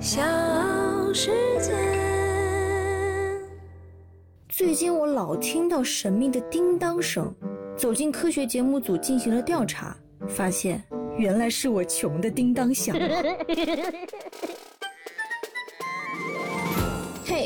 小世界。最近我老听到神秘的叮当声，走进科学节目组进行了调查，发现原来是我穷的叮当响。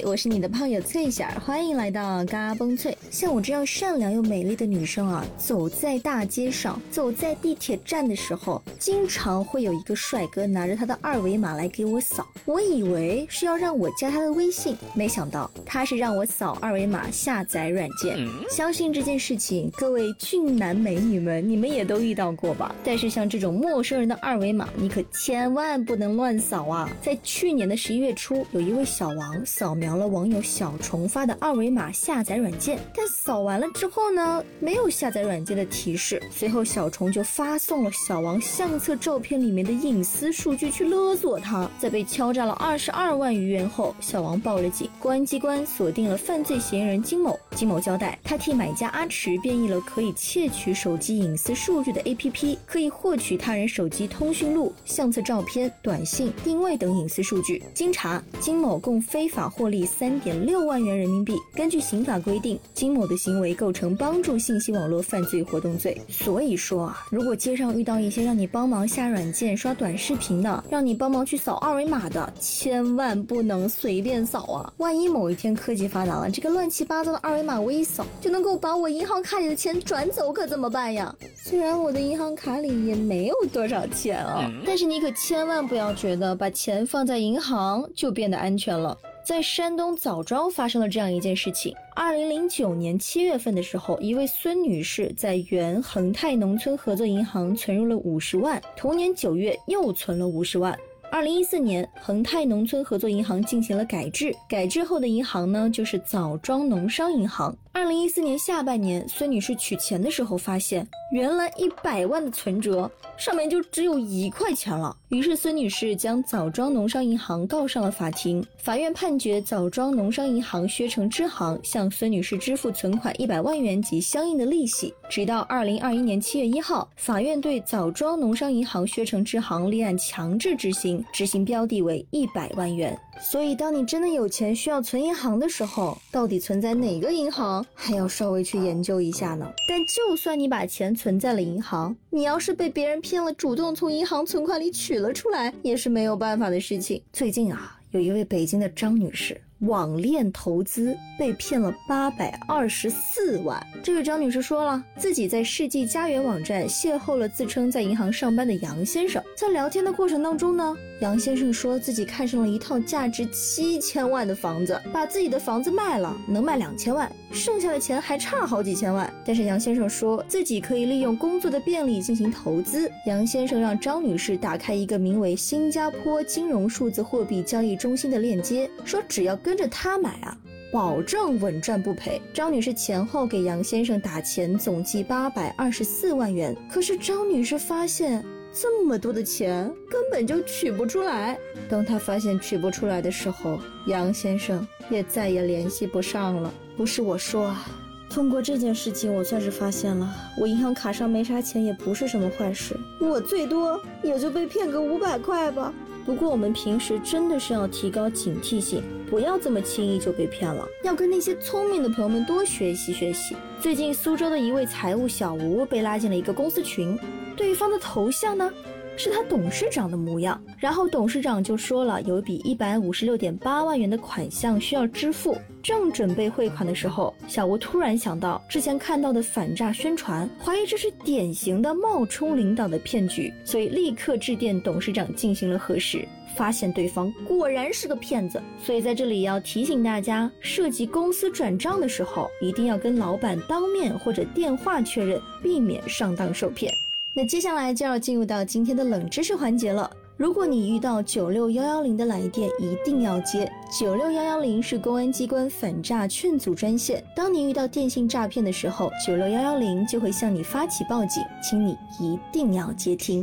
嘿，我是你的胖友翠儿，欢迎来到嘎嘣脆。像我这样善良又美丽的女生啊，走在大街上，走在地铁站的时候，经常会有一个帅哥拿着他的二维码来给我扫。我以为是要让我加他的微信，没想到他是让我扫二维码下载软件。相信这件事情，各位俊男美女们，你们也都遇到过吧？但是像这种陌生人的二维码，你可千万不能乱扫啊！在去年的十一月初，有一位小王扫。扫了网友小虫发的二维码下载软件，但扫完了之后呢，没有下载软件的提示。随后小虫就发送了小王相册照片里面的隐私数据去勒索他，在被敲诈了二十二万余元后，小王报了警。公安机关锁定了犯罪嫌疑人金某。金某交代，他替买家阿池编译了可以窃取手机隐私数据的 APP，可以获取他人手机通讯录、相册照片、短信、定位等隐私数据。经查，金某共非法获。利利三点六万元人民币。根据刑法规定，金某的行为构成帮助信息网络犯罪活动罪。所以说啊，如果街上遇到一些让你帮忙下软件、刷短视频的，让你帮忙去扫二维码的，千万不能随便扫啊！万一某一天科技发达了，这个乱七八糟的二维码我一扫就能够把我银行卡里的钱转走，可怎么办呀？虽然我的银行卡里也没有多少钱啊，但是你可千万不要觉得把钱放在银行就变得安全了。在山东枣庄发生了这样一件事情。二零零九年七月份的时候，一位孙女士在原恒泰农村合作银行存入了五十万，同年九月又存了五十万。二零一四年，恒泰农村合作银行进行了改制，改制后的银行呢，就是枣庄农商银行。二零一四年下半年，孙女士取钱的时候发现，原来一百万的存折上面就只有一块钱了。于是孙女士将枣庄农商银行告上了法庭。法院判决枣庄农商银行薛城支行向孙女士支付存款一百万元及相应的利息。直到二零二一年七月一号，法院对枣庄农商银行薛城支行立案强制执行，执行标的为一百万元。所以，当你真的有钱需要存银行的时候，到底存在哪个银行，还要稍微去研究一下呢。但就算你把钱存在了银行，你要是被别人骗了，主动从银行存款里取了出来，也是没有办法的事情。最近啊，有一位北京的张女士。网恋投资被骗了八百二十四万。这位张女士说了，自己在世纪佳缘网站邂逅了自称在银行上班的杨先生。在聊天的过程当中呢，杨先生说自己看上了一套价值七千万的房子，把自己的房子卖了，能卖两千万，剩下的钱还差好几千万。但是杨先生说自己可以利用工作的便利进行投资。杨先生让张女士打开一个名为“新加坡金融数字货币交易中心”的链接，说只要跟。着他买啊，保证稳赚不赔。张女士前后给杨先生打钱，总计八百二十四万元。可是张女士发现这么多的钱根本就取不出来。当他发现取不出来的时候，杨先生也再也联系不上了。不是我说啊，通过这件事情，我算是发现了，我银行卡上没啥钱也不是什么坏事。我最多也就被骗个五百块吧。不过我们平时真的是要提高警惕性。不要这么轻易就被骗了，要跟那些聪明的朋友们多学习学习。最近苏州的一位财务小吴被拉进了一个公司群，对方的头像呢是他董事长的模样，然后董事长就说了有一笔一百五十六点八万元的款项需要支付，正准备汇款的时候，小吴突然想到之前看到的反诈宣传，怀疑这是典型的冒充领导的骗局，所以立刻致电董事长进行了核实。发现对方果然是个骗子，所以在这里要提醒大家，涉及公司转账的时候，一定要跟老板当面或者电话确认，避免上当受骗。那接下来就要进入到今天的冷知识环节了。如果你遇到九六幺幺零的来电，一定要接。九六幺幺零是公安机关反诈劝阻专线，当你遇到电信诈骗的时候，九六幺幺零就会向你发起报警，请你一定要接听。